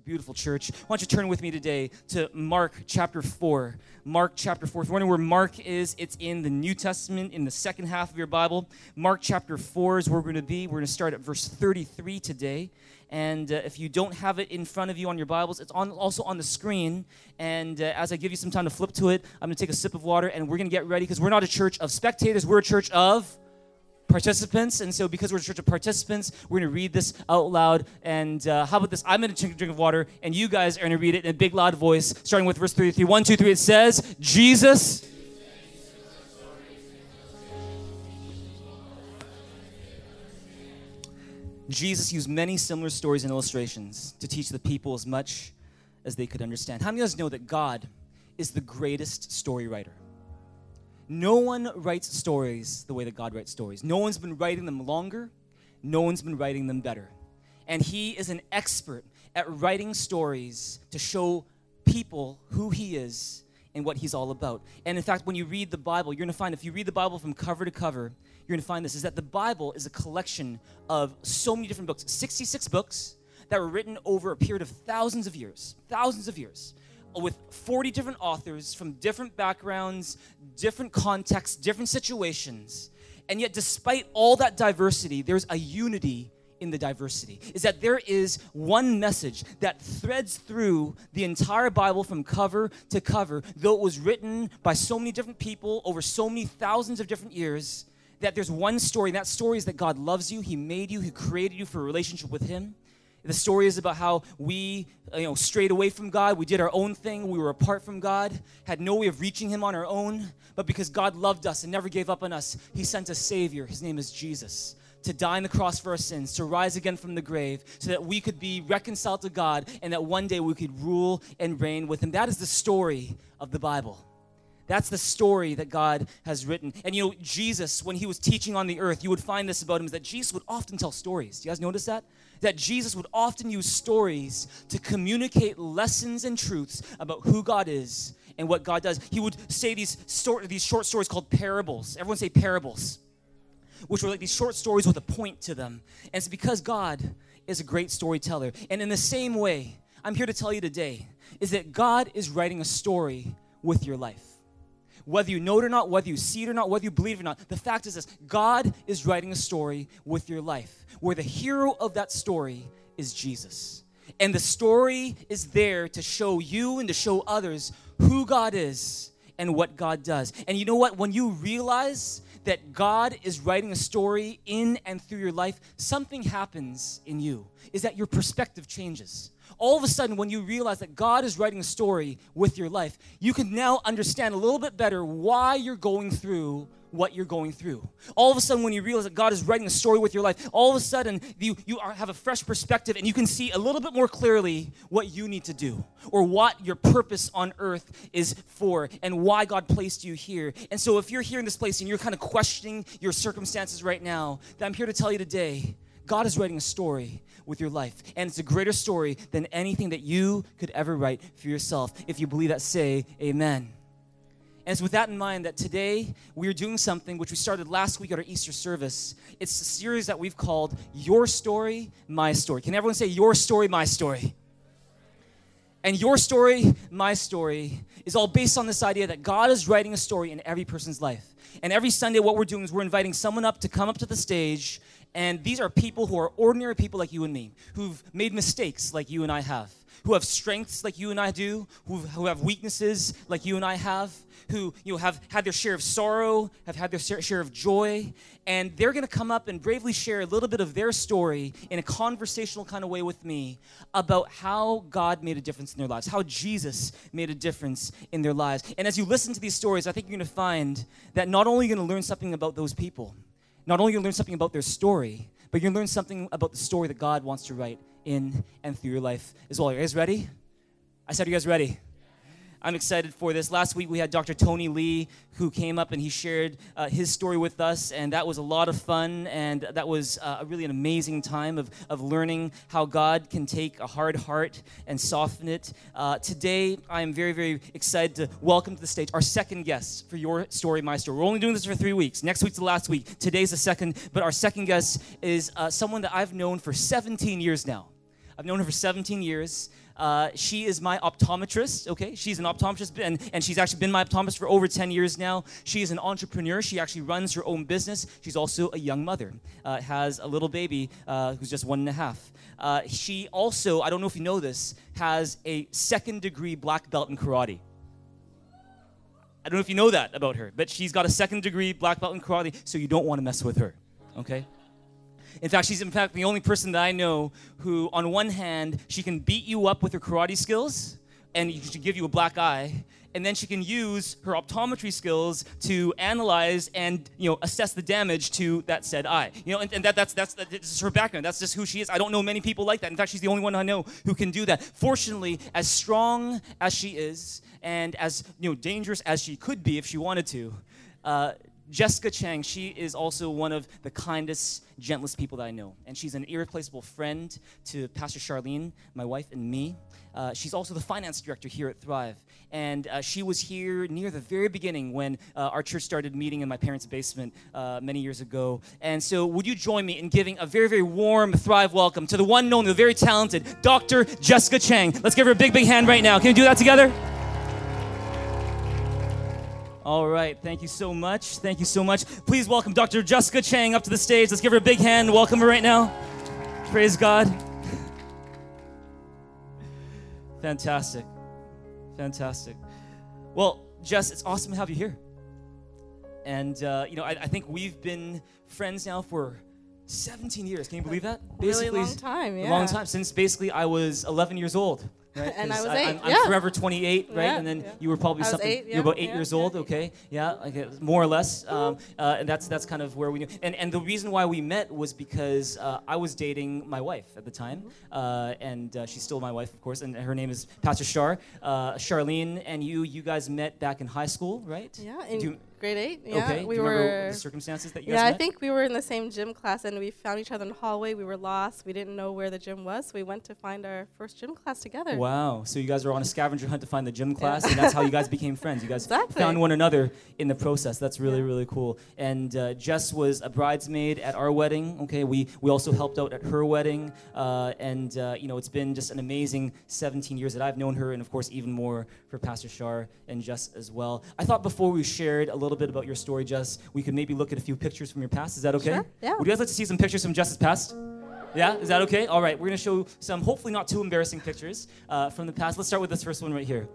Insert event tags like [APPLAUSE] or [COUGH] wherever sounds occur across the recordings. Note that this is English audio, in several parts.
beautiful church. Why don't you turn with me today to Mark chapter 4. Mark chapter 4. If you're wondering where Mark is, it's in the New Testament, in the second half of your Bible. Mark chapter 4 is where we're going to be. We're going to start at verse 33 today. And uh, if you don't have it in front of you on your Bibles, it's on, also on the screen. And uh, as I give you some time to flip to it, I'm going to take a sip of water and we're going to get ready because we're not a church of spectators, we're a church of participants. And so, because we're a church of participants, we're going to read this out loud. And uh, how about this? I'm going to drink a drink of water, and you guys are going to read it in a big, loud voice, starting with verse 33. One, two, three. It says, Jesus. Jesus used many similar stories and illustrations to teach the people as much as they could understand. How many of us know that God is the greatest story writer? No one writes stories the way that God writes stories. No one's been writing them longer, no one's been writing them better. And He is an expert at writing stories to show people who He is and what He's all about. And in fact, when you read the Bible, you're going to find, if you read the Bible from cover to cover, you're going to find this is that the Bible is a collection of so many different books 66 books that were written over a period of thousands of years, thousands of years with 40 different authors from different backgrounds, different contexts, different situations. And yet, despite all that diversity, there's a unity in the diversity. Is that there is one message that threads through the entire Bible from cover to cover, though it was written by so many different people over so many thousands of different years. That there's one story, and that story is that God loves you, He made you, He created you for a relationship with Him. The story is about how we, you know, strayed away from God. We did our own thing. We were apart from God, had no way of reaching Him on our own. But because God loved us and never gave up on us, He sent a Savior. His name is Jesus to die on the cross for our sins, to rise again from the grave, so that we could be reconciled to God and that one day we could rule and reign with Him. That is the story of the Bible. That's the story that God has written. And you know, Jesus, when he was teaching on the earth, you would find this about him is that Jesus would often tell stories. Do you guys notice that? That Jesus would often use stories to communicate lessons and truths about who God is and what God does. He would say these, sto- these short stories called parables. Everyone say parables, which were like these short stories with a point to them. And it's because God is a great storyteller. And in the same way, I'm here to tell you today is that God is writing a story with your life. Whether you know it or not, whether you see it or not, whether you believe it or not, the fact is this God is writing a story with your life where the hero of that story is Jesus. And the story is there to show you and to show others who God is and what God does. And you know what? When you realize that God is writing a story in and through your life, something happens in you. Is that your perspective changes all of a sudden, when you realize that God is writing a story with your life, you can now understand a little bit better why you're going through what you're going through. All of a sudden, when you realize that God is writing a story with your life, all of a sudden you, you are, have a fresh perspective and you can see a little bit more clearly what you need to do or what your purpose on earth is for and why God placed you here. And so, if you're here in this place and you're kind of questioning your circumstances right now, then I'm here to tell you today God is writing a story with your life. And it's a greater story than anything that you could ever write for yourself. If you believe that, say amen. And it's with that in mind that today we are doing something which we started last week at our Easter service. It's a series that we've called Your Story, My Story. Can everyone say, Your Story, My Story? And your story, my story, is all based on this idea that God is writing a story in every person's life. And every Sunday, what we're doing is we're inviting someone up to come up to the stage and these are people who are ordinary people like you and me, who've made mistakes like you and I have, who have strengths like you and I do, who, have weaknesses like you and I have, who you know, have had their share of sorrow, have had their share of joy, and they're going to come up and bravely share a little bit of their story in a conversational kind of way with me about how God made a difference in their lives, how Jesus made a difference in their lives. And as you listen to these stories, I think you're going to find that not only you're you going to learn something about those people, not only you learn something about their story, but you learn something about the story that God wants to write in and through your life as well. Are you guys ready? I said, Are you guys ready? I'm excited for this. Last week we had Dr. Tony Lee who came up and he shared uh, his story with us, and that was a lot of fun, and that was uh, really an amazing time of, of learning how God can take a hard heart and soften it. Uh, today, I am very, very excited to welcome to the stage our second guest for Your Story, My Story. We're only doing this for three weeks. Next week's the last week. Today's the second, but our second guest is uh, someone that I've known for 17 years now. I've known her for 17 years. Uh, she is my optometrist, okay? She's an optometrist, and, and she's actually been my optometrist for over 10 years now. She is an entrepreneur. She actually runs her own business. She's also a young mother, uh, has a little baby uh, who's just one and a half. Uh, she also, I don't know if you know this, has a second degree black belt in karate. I don't know if you know that about her, but she's got a second degree black belt in karate, so you don't want to mess with her, okay? In fact, she's in fact the only person that I know who, on one hand, she can beat you up with her karate skills and she can give you a black eye, and then she can use her optometry skills to analyze and you know assess the damage to that said eye. You know, and, and that, that's that's that's her background. That's just who she is. I don't know many people like that. In fact, she's the only one I know who can do that. Fortunately, as strong as she is, and as you know dangerous as she could be if she wanted to. Uh, Jessica Chang, she is also one of the kindest, gentlest people that I know. And she's an irreplaceable friend to Pastor Charlene, my wife, and me. Uh, she's also the finance director here at Thrive. And uh, she was here near the very beginning when uh, our church started meeting in my parents' basement uh, many years ago. And so, would you join me in giving a very, very warm Thrive welcome to the one known, the very talented Dr. Jessica Chang? Let's give her a big, big hand right now. Can we do that together? All right, thank you so much. Thank you so much. Please welcome Dr. Jessica Chang up to the stage. Let's give her a big hand. Welcome her right now. Praise God. Fantastic. Fantastic. Well, Jess, it's awesome to have you here. And, uh, you know, I, I, think we've been friends now for 17 years. Can you believe that? Basically, really long time, yeah. A long time, since basically I was 11 years old. Right? [LAUGHS] And I was eight. I, am forever 28, right? Yeah, and then yeah. you were probably something. Eight, yeah, you were about eight years old, okay? Yeah, okay, more or less. Um, uh, and that's that's kind of where we knew. And and the reason why we met was because uh, I was dating my wife at the time, uh, and uh, she's still my wife, of course. And her name is Pastor Shar, uh, Charlene, and you. You guys met back in high school, right? Yeah. In, grade eight. Yeah, okay. we Do you were. the circumstances that you yeah, I think we were in the same gym class, and we found each other in the hallway. We were lost. We didn't know where the gym was. So we went to find our first gym class together. Wow. So you guys were on a scavenger hunt to find the gym class, yeah. and that's how you guys [LAUGHS] became friends. You guys exactly. found one another in the process. That's really, yeah. really cool. And uh, Jess was a bridesmaid at our wedding. Okay. We we also helped out at her wedding, uh, and uh, you know it's been just an amazing 17 years that I've known her, and of course even more for Pastor Shar and Jess as well. I thought before we shared a little bit about your story Jess, we could maybe look at a few pictures from your past. Is that okay? Sure. Yeah. Would you guys like to see some pictures from Jess's past? Yeah, is that okay? All right, we're gonna show some hopefully not too embarrassing pictures uh, from the past. Let's start with this first one right here.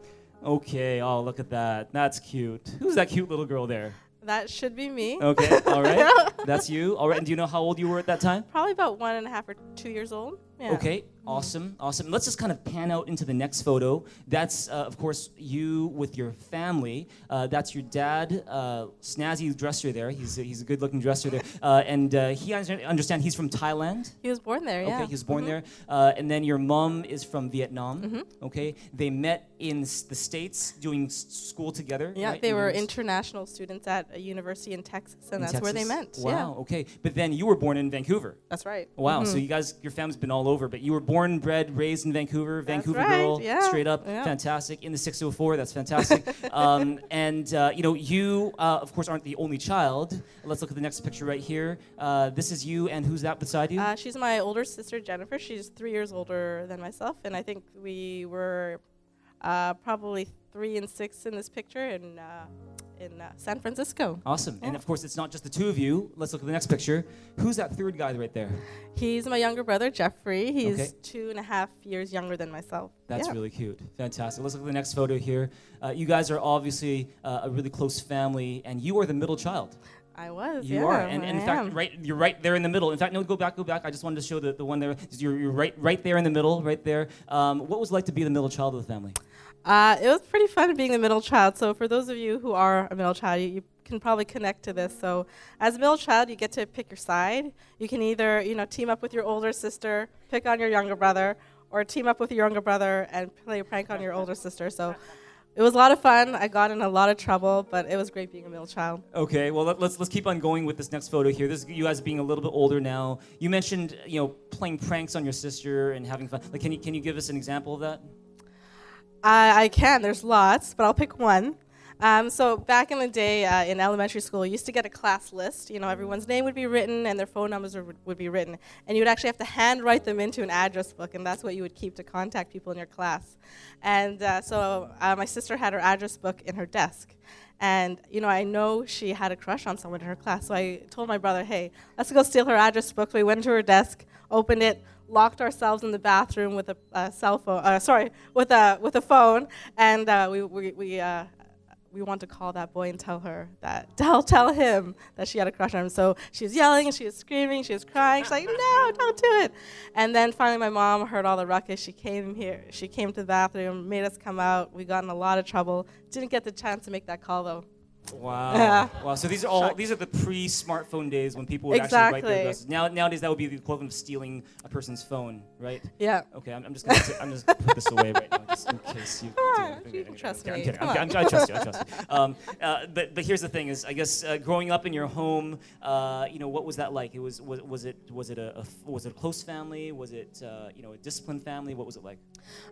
Okay, oh, look at that. That's cute. Who's that cute little girl there? That should be me. Okay, all right. [LAUGHS] That's you. All right, and do you know how old you were at that time? Probably about one and a half or two years old. Yeah. Okay, awesome, awesome. Let's just kind of pan out into the next photo. That's, uh, of course, you with your family. Uh, that's your dad, uh, snazzy dresser there. He's a, he's a good-looking dresser there, [LAUGHS] uh, and uh, he I understand he's from Thailand. He was born there. Yeah. Okay, he was born mm-hmm. there, uh, and then your mom is from Vietnam. Mm-hmm. Okay, they met in the states doing s- school together. Yeah, right? they were international students at a university in Texas, and in that's Texas? where they met. Wow. Yeah. Okay, but then you were born in Vancouver. That's right. Wow. Mm-hmm. So you guys, your family's been all over, but you were born, bred, raised in Vancouver. That's Vancouver right, girl, yeah, straight up, yeah. fantastic. In the 604, that's fantastic. [LAUGHS] um, and uh, you know, you uh, of course aren't the only child. Let's look at the next picture right here. Uh, this is you, and who's that beside you? Uh, she's my older sister, Jennifer. She's three years older than myself, and I think we were uh, probably three and six in this picture, and uh, in uh, San Francisco. Awesome. Yeah. And of course, it's not just the two of you. Let's look at the next picture. Who's that third guy right there? He's my younger brother, Jeffrey. He's Okay. two and a half years younger than myself. That's Yeah. really cute. Fantastic. Let's look at the next photo here. Uh, you guys are obviously uh, a really close family, and you are the middle child. I was. You yeah, are, and, and in fact, am. right, you're right there in the middle. In fact, no, go back, go back. I just wanted to show the, the one there. You're, you're right, right there in the middle, right there. Um, what was it like to be the middle child of the family? Uh, it was pretty fun being the middle child. So for those of you who are a middle child, you, you can probably connect to this. So as a middle child, you get to pick your side. You can either, you know, team up with your older sister, pick on your younger brother, or team up with your younger brother and play a prank on your older sister. So it was a lot of fun. I got in a lot of trouble, but it was great being a middle child. Okay, well let, let's let's keep on going with this next photo here. This is you guys being a little bit older now. You mentioned you know playing pranks on your sister and having fun. Like, can you can you give us an example of that? I, I can. There's lots, but I'll pick one. Um, so back in the day uh, in elementary school, you used to get a class list. You know, everyone's name would be written and their phone numbers are, would be written, and you would actually have to handwrite them into an address book, and that's what you would keep to contact people in your class. And uh, so uh, my sister had her address book in her desk, and you know, I know she had a crush on someone in her class, so I told my brother, "Hey, let's go steal her address book." So we went to her desk, opened it, locked ourselves in the bathroom with a, a cell phone. Uh, sorry, with a with a phone, and uh, we we, we uh, we want to call that boy and tell her that [LAUGHS] tell tell him that she had a crush on him. So she was yelling she was screaming, she was crying. She's like, "No, don't do it!" And then finally, my mom heard all the ruckus. She came here. She came to the bathroom, made us come out. We got in a lot of trouble. Didn't get the chance to make that call though. Wow. Yeah. [LAUGHS] Wow. So these are all these are the pre-smartphone days when people would actually write their Exactly. addresses. Now nowadays that would be the equivalent of stealing a person's phone, right? Yeah. Okay, I'm, I'm just gonna t- I'm just gonna put this away right now, just in case you. [LAUGHS] Do you can trust I'm me. kidding. I'm. I'm, I trust you. I [LAUGHS] trust you. Um, uh, but but here's the thing: is I guess uh, growing up in your home, uh, you know, what was that like? It was was, was it was it a, a was it a close family? Was it uh, you know a disciplined family? What was it like?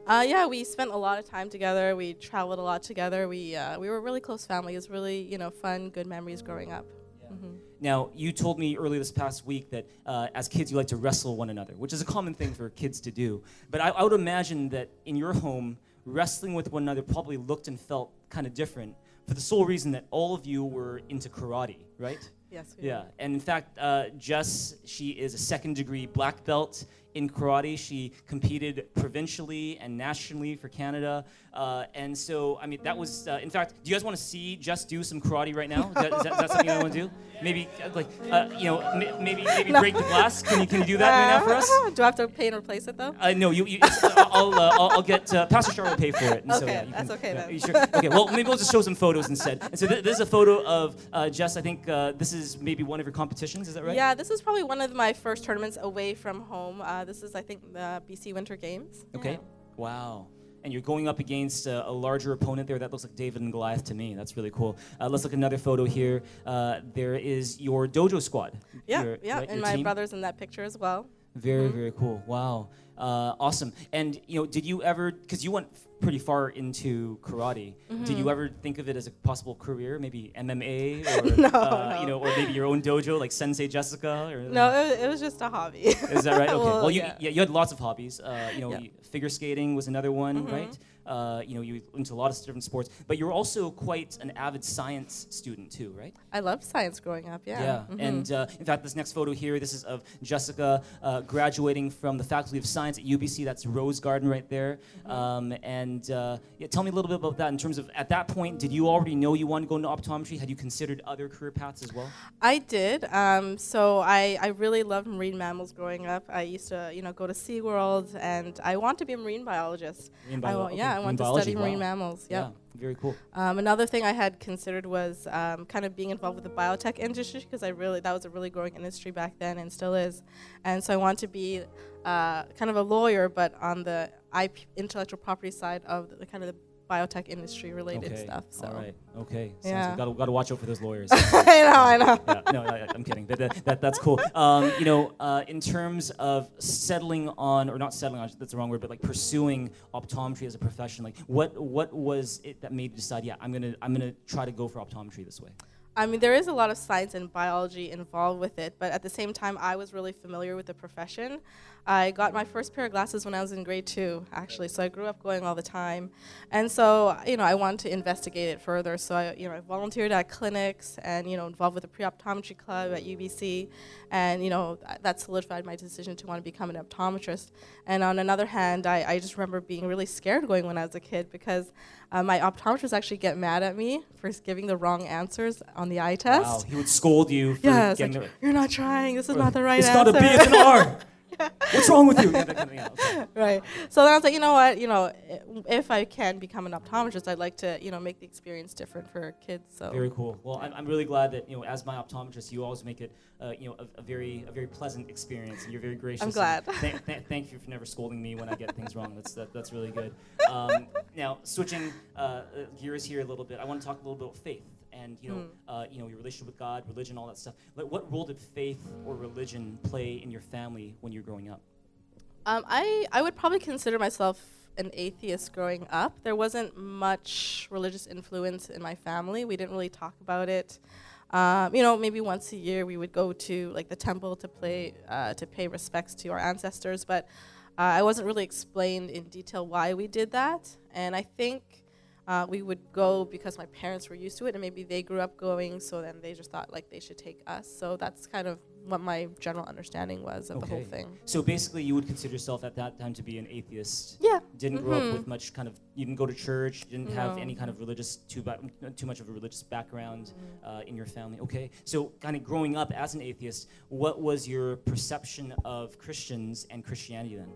Uh, yeah, we spent a lot of time together. We traveled a lot together. We uh, we were a really close family. It was really you know fun, good memories growing up. Mhm. Now, you told me earlier this past week that uh, as kids you like to wrestle one another, which is a common thing for kids to do. But I, I would imagine that in your home, wrestling with one another probably looked and felt kind of different for the sole reason that all of you were into karate, right? Yes. we Yeah, and in fact, uh, Jess, she is a second degree black belt in karate. She competed provincially and nationally for Canada. Uh, and so, I mean, that was, uh, in fact, do you guys want to see Jess do some karate right now? Is that, is that, is that something you want to do? Maybe, uh, like, uh, you know, m- maybe maybe No. break the glass? Can you, can you do that right now for us? [LAUGHS] Do I have to pay and replace it though? Uh, no, you. you uh, I'll, uh, I'll, I'll get uh, Pastor Char will pay for it. And so, Okay, yeah, you that's can- okay yeah, then. sure? Okay, well, maybe we'll just show some photos instead. And so th- this is a photo of uh, Jess. I think uh, this is maybe one of your competitions. Is that right? Yeah, this is probably one of my first tournaments away from home. Uh, this is, I think, the BC Winter Games. Okay. Yeah. Wow. And you're going up against uh, a larger opponent there. That looks like David and Goliath to me. That's really cool. Uh, let's look at another photo here. Uh, there is your dojo squad. Yeah, Your- yeah, right, and my team. brother's in that picture as well. Very, Mhm. very cool. Wow. Uh, awesome. And you know, did you ever? Because you went pretty far into karate. Did you ever think of it as a possible career? Maybe MMA or No, [LAUGHS] uh, no. you know, or maybe your own dojo like Sensei Jessica. Or No, it, was- it was just a hobby. Is that right? [LAUGHS] Okay. Well, Well, you, yeah. yeah. you had lots of hobbies. Uh, you know, Yeah. figure skating was another one, Mhm. right? Uh, you know, you into a lot of different sports, but you were also quite an avid science student too, right? I loved science growing up. Yeah. Mhm. And uh, in fact, this next photo here, this is of Jessica uh, graduating from the Faculty of Science at UBC. That's Rose Garden right there. Mm-hmm. Um, and uh, yeah, tell me a little bit about that in terms of at that point, did you already know you wanted to go into optometry? Had you considered other career paths as well? I did. Um, so I, I really loved marine mammals growing up. I used to, you know, go to SeaWorld, and I want to be a marine biologist. Marine I bio- okay, yeah, I want to study marine wow. mammals. Yep. Yeah, very cool. Um, another thing I had considered was um, kind of being involved with the biotech industry because I really that was a really growing industry back then and still is, and so I want to be uh, kind of a lawyer, but on the IP, intellectual property side of the, kind of the biotech industry related okay. stuff. So All right. Okay. Sounds Yeah. got to got to watch out for those lawyers. [LAUGHS] I know, I know. yeah, no, I, I'm kidding. That, that, that, that's cool. Um, you know, uh, in terms of settling on, or not settling on, that's the wrong word, but like pursuing optometry as a profession, like what what was it that made you decide, yeah, I'm gonna I'm gonna try to go for optometry this way? I mean, there is a lot of science and biology involved with it, but at the same time, I was really familiar with the profession. I got my first pair of glasses when I was in grade two, actually, so I grew up going all the time. And so, you know, I wanted to investigate it further. So I, you know, I volunteered at clinics and, you know, involved with the pre-optometry club at UBC. And, you know, that solidified my decision to want to become an optometrist. And on another hand, I, I just remember being really scared going when I was a kid because uh, my optometrist actually get mad at me for giving the wrong answers on the eye test. Wow, he would scold you for Yeah, it's getting like, you're not trying. This is not [LAUGHS] the right It's answer. not a B, it's an R. [LAUGHS] What's wrong with you? Yeah, that kind of thing, yeah, okay. right. So then I was like, you know what? You know, if I can become an optometrist, I'd like to, you know, make the experience different for kids. So Very cool. Well, I'm, I'm really glad that you know, as my optometrist, you always make it, uh, you know, a, a very a very pleasant experience, and you're very gracious. I'm glad. Th- th- thank you for never scolding me when I get things wrong. That's that, that's really good. Um, now, switching uh, uh, gears here a little bit, I want to talk a little bit about faith and you know, Mm. uh, you know, your relationship with God, religion, all that stuff. Like, what role did faith or religion play in your family when you were growing up? Um, I, I would probably consider myself an atheist growing up. There wasn't much religious influence in my family. We didn't really talk about it. Um, you know, maybe once a year we would go to like the temple to play uh, to pay respects to our ancestors, but uh, I wasn't really explained in detail why we did that. And I think uh, we would go because my parents were used to it, and maybe they grew up going, so then they just thought like they should take us. So that's kind of what my general understanding was of the whole thing. So basically, you would consider yourself at that time to be an atheist. Yeah. Didn't grow up Mhm. with much kind of. You didn't go to church. Didn't have any kind of religious too ba- too much of a religious background uh, in your family. Okay. So kind of growing up as an atheist, what was your perception of Christians and Christianity then?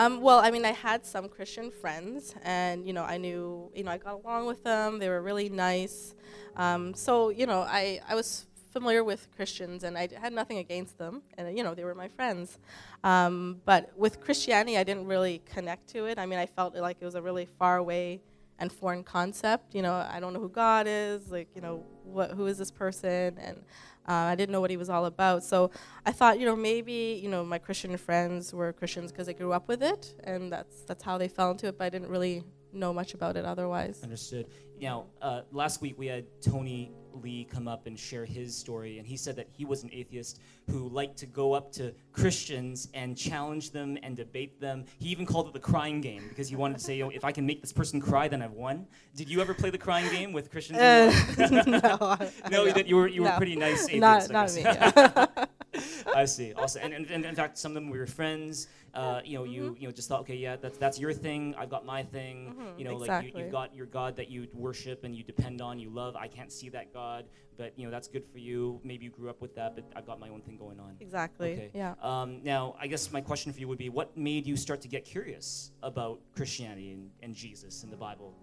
Um, well, I mean, I had some Christian friends, and you know, I knew, you know, I got along with them. They were really nice. Um, so, you know, I, I was familiar with Christians, and I had nothing against them, and you know, they were my friends. Um, but with Christianity, I didn't really connect to it. I mean, I felt like it was a really far away and foreign concept. You know, I don't know who God is. Like, you know, what who is this person? And uh, I didn't know what he was all about. So I thought, you know, maybe you know my Christian friends were Christians because they grew up with it, and that's that's how they fell into it. But I didn't really know much about it otherwise. Understood. Now, uh, last week we had Tony Lee come up and share his story, and he said that he was an atheist who liked to go up to Christians and challenge them and debate them. He even called it the crying game because he wanted to say, know, if I can make this person cry, then I've won. Did you ever play the crying game with Christians? in your life? Uh, [LAUGHS] no, I- [LAUGHS] no, you, you were you were No. pretty nice atheist. Not not me. [LAUGHS] [LAUGHS] I see. Also, and, and, and in fact, some of them were your friends. Uh, you know, you Mm-hmm. you know just thought, okay, yeah, that's that's your thing. I've got my thing. You know, like you, exactly. you've got your God that you worship and you depend on, you love. I can't see that God, but you know that's good for you. Maybe you grew up with that, but I've got my own thing going on. exactly. Okay. Yeah. Um, now, I guess my question for you would be, what made you start to get curious about Christianity and, and Jesus and the Bible?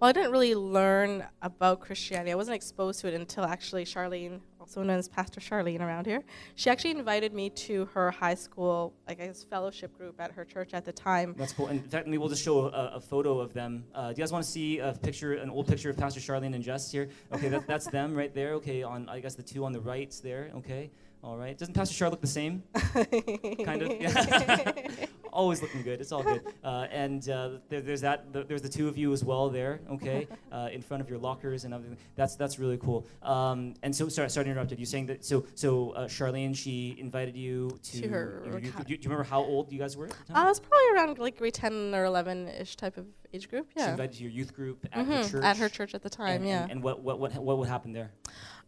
Well, I didn't really learn about Christianity. I wasn't exposed to it until actually Charlene, also known as Pastor Charlene around here, she actually invited me to her high school, I guess, fellowship group at her church at the time. That's cool. And in fact, we'll just show a, a photo of them. Uh, do you guys want to see a picture, an old picture of Pastor Charlene and Jess here? Okay, that, that's them right there. Okay, on I guess the two on the right there. Okay, all right. Doesn't Pastor Char look the same? [LAUGHS] kind of. Yeah. [LAUGHS] Always looking good. It's all good. Uh, and uh, there, there's that. The, there's the two of you as well there. Okay, [LAUGHS] uh, in front of your lockers and everything. That's that's really cool. Um, and so, sorry, sorry to interrupt. You saying that? So, so uh, Charlene, she invited you to. To her your youth- do, you, do you remember how old you guys were? At the time? I was probably around like grade 10 or 11 ish type of age group. She Yeah. invited you to your youth group at her Mhm, church. At her church at the time, and, yeah. And, and what, what, what, what would happen there?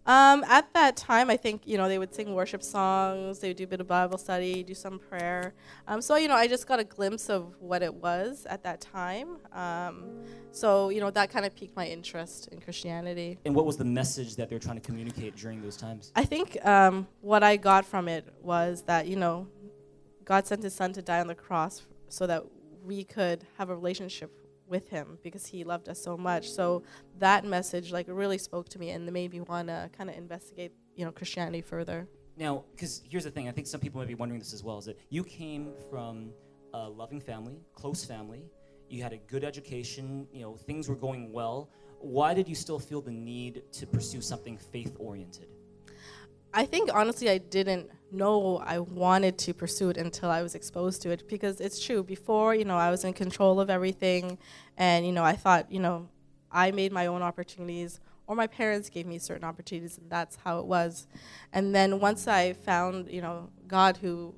Um, at that time, I think you know they would sing worship songs, they would do a bit of Bible study, do some prayer. Um, so you know, I just got a glimpse of what it was at that time. Um, so you know, that kind of piqued my interest in Christianity. And what was the message that they were trying to communicate during those times? I think um, what I got from it was that you know, God sent His Son to die on the cross so that we could have a relationship with Him because He loved us so much. So that message like really spoke to me and made me want to kind of investigate you know Christianity further. Now, because here's the thing, I think some people might be wondering this as well, is that you came from a loving family, close family, you had a good education, you know, things were going well. Why did you still feel the need to pursue something faith oriented? I think honestly, I didn't know I wanted to pursue it until I was exposed to it because it's true. Before, you know, I was in control of everything, and you know, I thought, you know, I made my own opportunities, or my parents gave me certain opportunities, and that's how it was. And then once I found, you know, God who,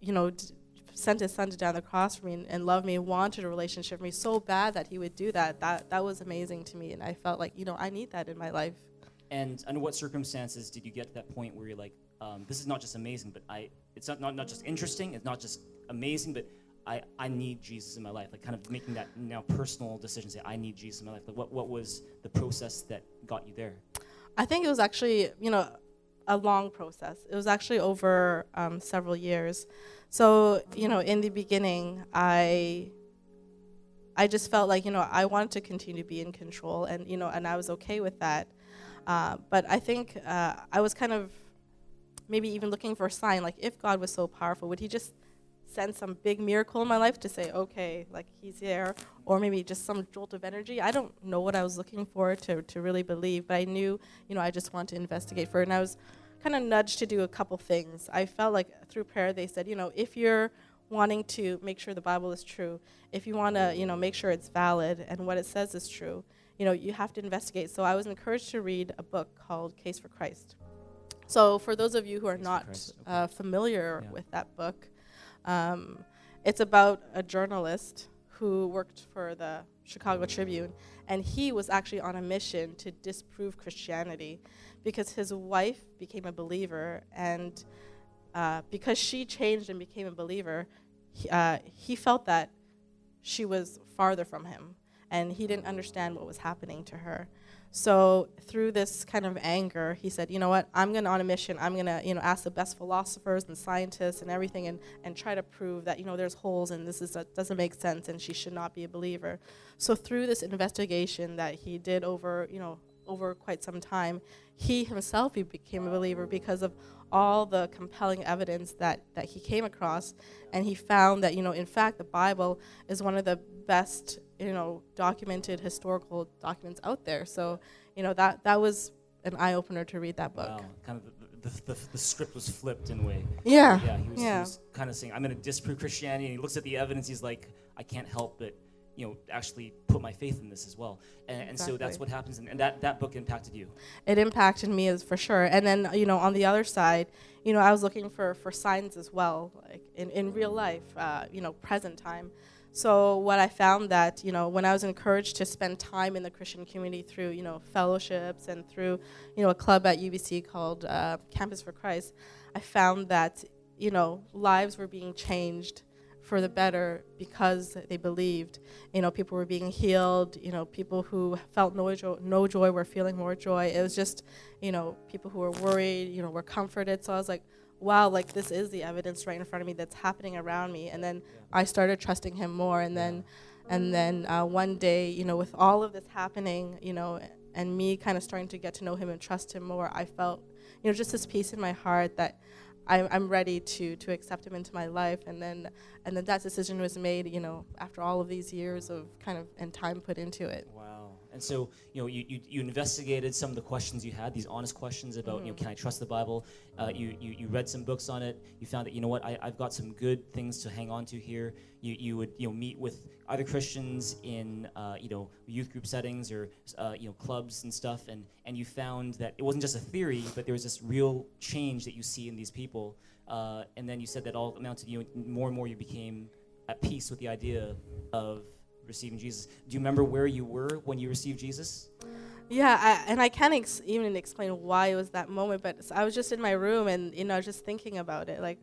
you know, d- sent His Son to on the cross for me and, and loved me and wanted a relationship with me so bad that He would do that. That that was amazing to me, and I felt like, you know, I need that in my life. And under what circumstances did you get to that point where you're like, um, this is not just amazing, but I, it's not, not, not just interesting, it's not just amazing, but I, I need Jesus in my life. Like kind of making that now personal decision, say, I need Jesus in my life. Like what, what was the process that got you there? I think it was actually, you know, a long process. It was actually over um, several years. So, you know, in the beginning, I, I just felt like, you know, I wanted to continue to be in control, and you know, and I was okay with that. Uh, but I think uh, I was kind of maybe even looking for a sign, like if God was so powerful, would He just send some big miracle in my life to say, okay, like He's there, or maybe just some jolt of energy? I don't know what I was looking for to to really believe, but I knew, you know, I just wanted to investigate further, and I was kind of nudged to do a couple things. I felt like through prayer they said, you know, if you're wanting to make sure the Bible is true, if you want to, you know, make sure it's valid and what it says is true, you know, you have to investigate. So I was encouraged to read a book called Case for Christ. So for those of you who are Case not Christ, okay. uh, familiar Yeah. with that book, um, it's about a journalist who worked for the Chicago Tribune, and he was actually on a mission to disprove Christianity because his wife became a believer, and uh, because she changed and became a believer, he, uh, he felt that she was farther from him, and he didn't understand what was happening to her. So through this kind of anger, he said, "You know what? I'm going to on a mission. I'm going to, you know, ask the best philosophers and scientists and everything, and, and try to prove that you know there's holes and this is that doesn't make sense, and she should not be a believer." So through this investigation that he did over, you know, over quite some time, he himself he became a believer because of all the compelling evidence that that he came across, and he found that you know, in fact, the Bible is one of the best you know documented historical documents out there. So you know that that was an eye opener to read that book. Wow, kind of the, the, the, script was flipped in a way. Yeah. Yeah, he was, he was kind of saying, I'm going to disprove Christianity. And he looks at the evidence. He's like, I can't help but, you know, actually put my faith in this as well. And, and so that's what happens. And, and that, that book impacted you. it impacted me as for sure. And then you know on the other side, you know I was looking for for signs as well, like in in real life, uh, you know present time. So what I found that you know when I was encouraged to spend time in the Christian community through you know fellowships and through you know a club at UBC called uh, Campus for Christ, I found that you know lives were being changed for the better because they believed. You know, people were being healed. You know, people who felt no joy, no joy were feeling more joy. It was just, you know, people who were worried, you know, were comforted. So I was like, wow, like this is the evidence right in front of me that's happening around me. And then I started trusting him more. And then, and then uh, one day, you know, with all of this happening, you know, and me kind of starting to get to know him and trust him more, I felt, you know, just this peace in my heart that I'm, I'm ready to to accept him into my life, and then and then that decision was made, you know, after all of these years of kind of and time put into it. Wow. And so, you know, you, you, you investigated some of the questions you had, these honest questions about, you know, can I trust the Bible? Uh, you, you, you read some books on it. You found that, you know what, I, I've got some good things to hang on to here. You, you would, you know, meet with other Christians in, uh, you know, youth group settings or, uh, you know, clubs and stuff. And, and you found that it wasn't just a theory, but there was this real change that you see in these people. Uh, and then you said that all amounted to you, more and more you became at peace with the idea of receiving Jesus. Do you remember where you were when you received Jesus? Yeah, I, and I can't ex- even explain why it was that moment, but I was just in my room and you know just thinking about it, like,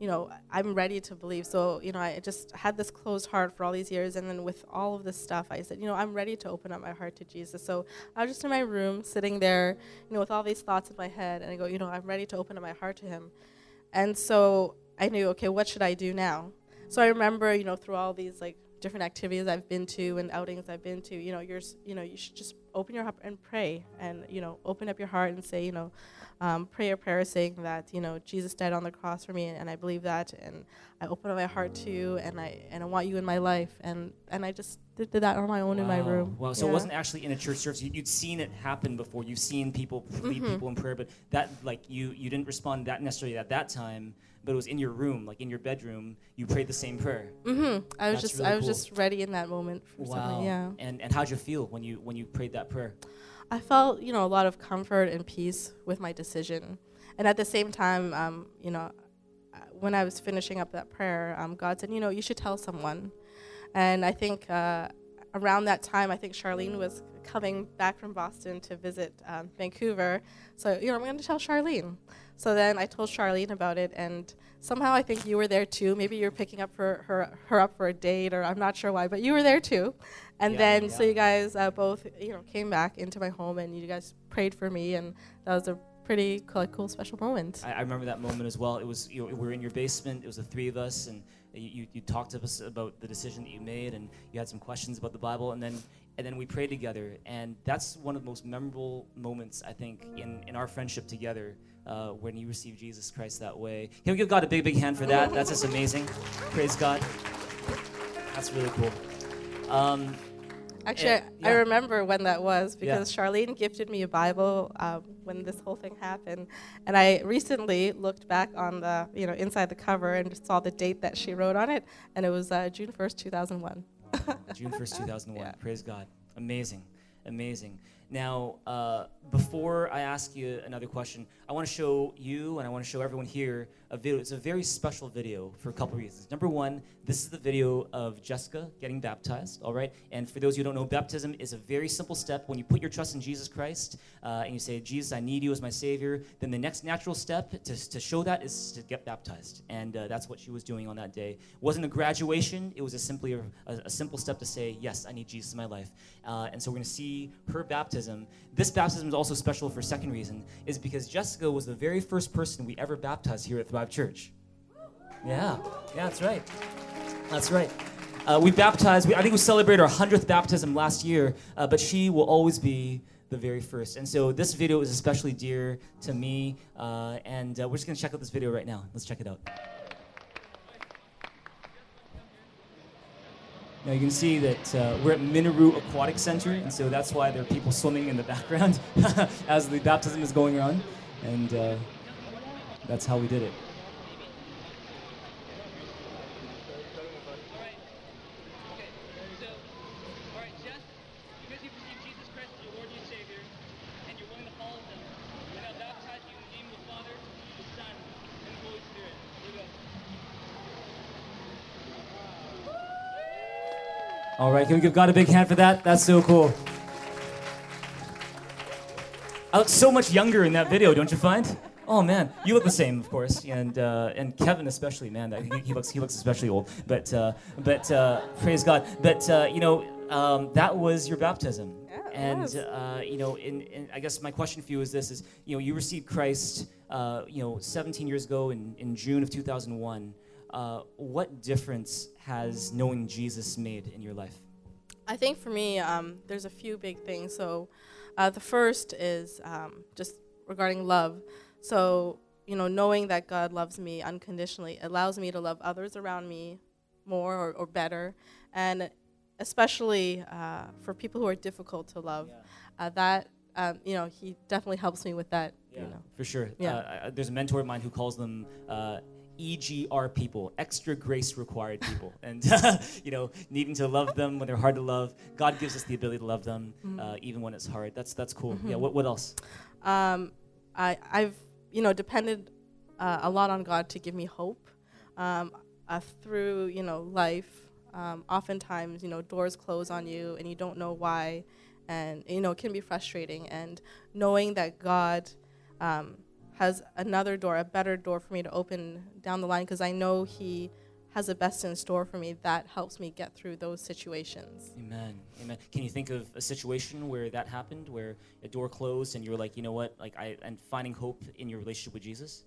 you know, I'm ready to believe. So you know, I just had this closed heart for all these years, and then with all of this stuff, I said, you know, I'm ready to open up my heart to Jesus. So I was just in my room, sitting there, you know, with all these thoughts in my head, and I go, you know, I'm ready to open up my heart to Him. And so I knew, okay, what should I do now? So I remember, you know, through all these like different activities I've been to and outings I've been to, you know, you're, you know, you should just open your heart and pray, and you know, open up your heart and say, you know, um, pray a prayer saying that, you know, Jesus died on the cross for me, and I believe that, and I open up my heart to you, and I and I want you in my life, and and I just did, did that on my own in my Wow. room. Wow. So it wasn't actually in a church service. You, you'd seen it happen before. You've seen people lead Mm-hmm. people in prayer, but that like you you didn't respond that necessarily at that time. But it was in your room, like in your bedroom. You prayed the same prayer. Mm-hmm. I was That's just really I was cool. just ready in that moment for something. Yeah. And and how'd you feel when you when you prayed that prayer? I felt, you know, a lot of comfort and peace with my decision. And at the same time, um, you know, uh, when I was finishing up that prayer, um, God said, you know, you should tell someone. And I think uh, around that time, I think Charlene was coming back from Boston to visit um, Vancouver. So, you know, I'm going to tell Charlene. So then I told Charlene about it, and somehow I think you were there too. Maybe you were picking up for her, her up for a date, or I'm not sure why, but you were there too. And Yeah, then so you guys uh, both, you know, came back into my home, and you guys prayed for me, and that was a pretty cool, cool special moment. I, I remember that moment as well. It was you know, we were in your basement. It was the three of us, and you, you talked to us about the decision that you made, and you had some questions about the Bible, and then and then we prayed together, and that's one of the most memorable moments I think in, in our friendship together uh, when you received Jesus Christ that way. Can we give God a big big hand for that? That's just amazing. Praise God. That's really cool. Um, Actually, Eh, I, I remember when that was Yeah. because Charlene gifted me a Bible um, when this whole thing happened, and I recently looked back on the you know inside the cover and just saw the date that she wrote on it, and it was uh, June first, two thousand one. June 1st, 2001. [LAUGHS] Yeah. Praise God. Amazing. Amazing. Now, uh, before I ask you another question, I want to show you and I want to show everyone here a video. It's a very special video for a couple reasons. Number one, this is the video of Jessica getting baptized, all right? And for those who don't know, baptism is a very simple step. When you put your trust in Jesus Christ uh, and you say, Jesus, I need you as my Savior, then the next natural step to, to show that is to get baptized. And uh, that's what she was doing on that day. It wasn't a graduation, it was a simply a, a, simple step to say, Yes, I need Jesus in my life. Uh, and so we're going to see her baptism. This baptism is also special for a second reason, is because Jessica was the very first person we ever baptized here at Thrive Church. Yeah, yeah, that's right. That's right. Uh, we baptized, we, I think we celebrated our 100th baptism last year, uh, but she will always be the very first. And so this video is especially dear to me, uh, and uh, we're just going to check out this video right now. Let's check it out. Now you can see that uh, we're at Minoru Aquatic Center, and so that's why there are people swimming in the [LAUGHS] background [LAUGHS] as the baptism is going on, and uh, that's how we did it. Okay, so, all right, Jess, because you've received Jesus Christ as your Lord and your Savior, and you're willing to follow Him, we're now baptize you in the name of the Father, the Son, and the Holy Spirit. Here we go. All right, can we give God a big hand for that? That's so cool. I look so much younger in that video, don't you find? Oh man, you look the same, of course, and uh, and Kevin especially, man, that he, he looks he looks especially old. But uh, but uh, praise God. But uh, you know um, that was your baptism, Yeah, and uh, you know, in, in, I guess my question for you is this: is you know, you received Christ, uh, you know, 17 years ago in, in June of 2001. Uh, what difference has knowing Jesus made in your life? I think for me, um, there's a few big things. So, uh, the first is um, just regarding love. So, you know, knowing that God loves me unconditionally allows me to love others around me more or, or better, and especially uh, for people who are difficult to love. Uh, that um, you know, He definitely helps me with that. Yeah, You know. for sure. Yeah. Uh, I- there's a mentor of mine who calls them uh, EGR people, extra grace required people, [LAUGHS] and [LAUGHS] you know, needing to love them when they're hard to love. God gives us the ability to love them Mm-hmm. uh, even when it's hard. That's that's cool. Yeah. What what else? um, I, I've you know depended uh, a lot on God to give me hope um, uh, through you know life. Um, oftentimes, you know, doors close on you and you don't know why, and you know it can be frustrating. And knowing that God um, has another door, a better door for me to open down the line, because I know He has the best in store for me. That helps me get through those situations. Amen. Amen. Can you think of a situation where that happened, where a door closed and you were like, you know what, like I and finding hope in your relationship with Jesus?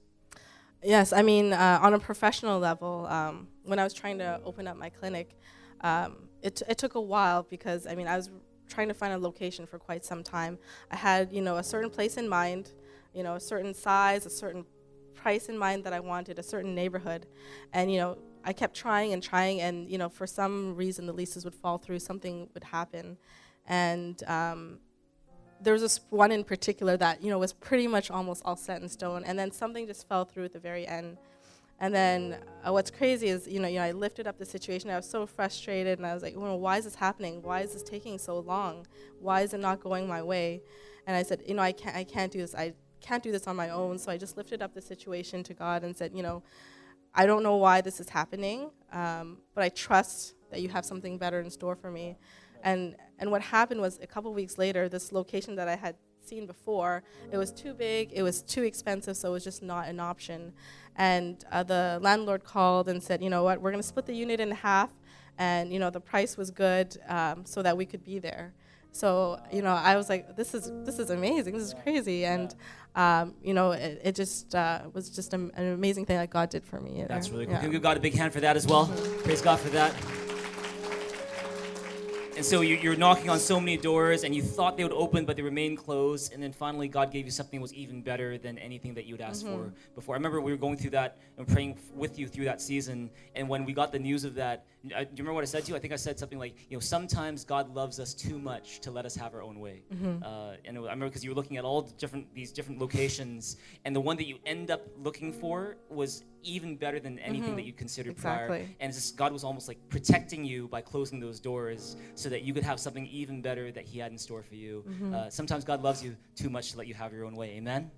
Yes, I mean, uh, on a professional level, um, when I was trying to open up my clinic, um, it, t- it took a while because, I mean, I was trying to find a location for quite some time. I had, you know, a certain place in mind, you know, a certain size, a certain price in mind that I wanted, a certain neighborhood. And, you know, I kept trying and trying, and, you know, for some reason the leases would fall through, something would happen. And, um, there was this one in particular that you know was pretty much almost all set in stone, and then something just fell through at the very end. And then uh, what's crazy is you know you know I lifted up the situation. I was so frustrated, and I was like, well, why is this happening? Why is this taking so long? Why is it not going my way? And I said, you know, I can't I can't do this. I can't do this on my own. So I just lifted up the situation to God and said, you know, I don't know why this is happening, um, but I trust that you have something better in store for me. And and what happened was a couple weeks later, this location that I had seen before, it was too big, it was too expensive, so it was just not an option. And uh, the landlord called and said, you know what, we're going to split the unit in half, and you know the price was good, um, so that we could be there. So you know, I was like, this is this is amazing, this is crazy, and um, you know, it, it just uh, was just an amazing thing that God did for me. That's really cool. Yeah. Can we give God a big hand for that as well? Praise God for that. And so you, you're knocking on so many doors, and you thought they would open, but they remained closed. And then finally, God gave you something that was even better than anything that you had asked for before. I remember we were going through that and praying with you through that season. And when we got the news of that, I, do you remember what I said to you? I think I said something like, you know, sometimes God loves us too much to let us have our own way. Uh, and was- I remember because you were looking at all the different these different locations, and the one that you end up looking for was even better than anything that you considered prior. And just God was almost like protecting you by closing those doors so that you could have something even better that He had in store for you. Uh, sometimes God loves you too much to let you have your own way. Amen.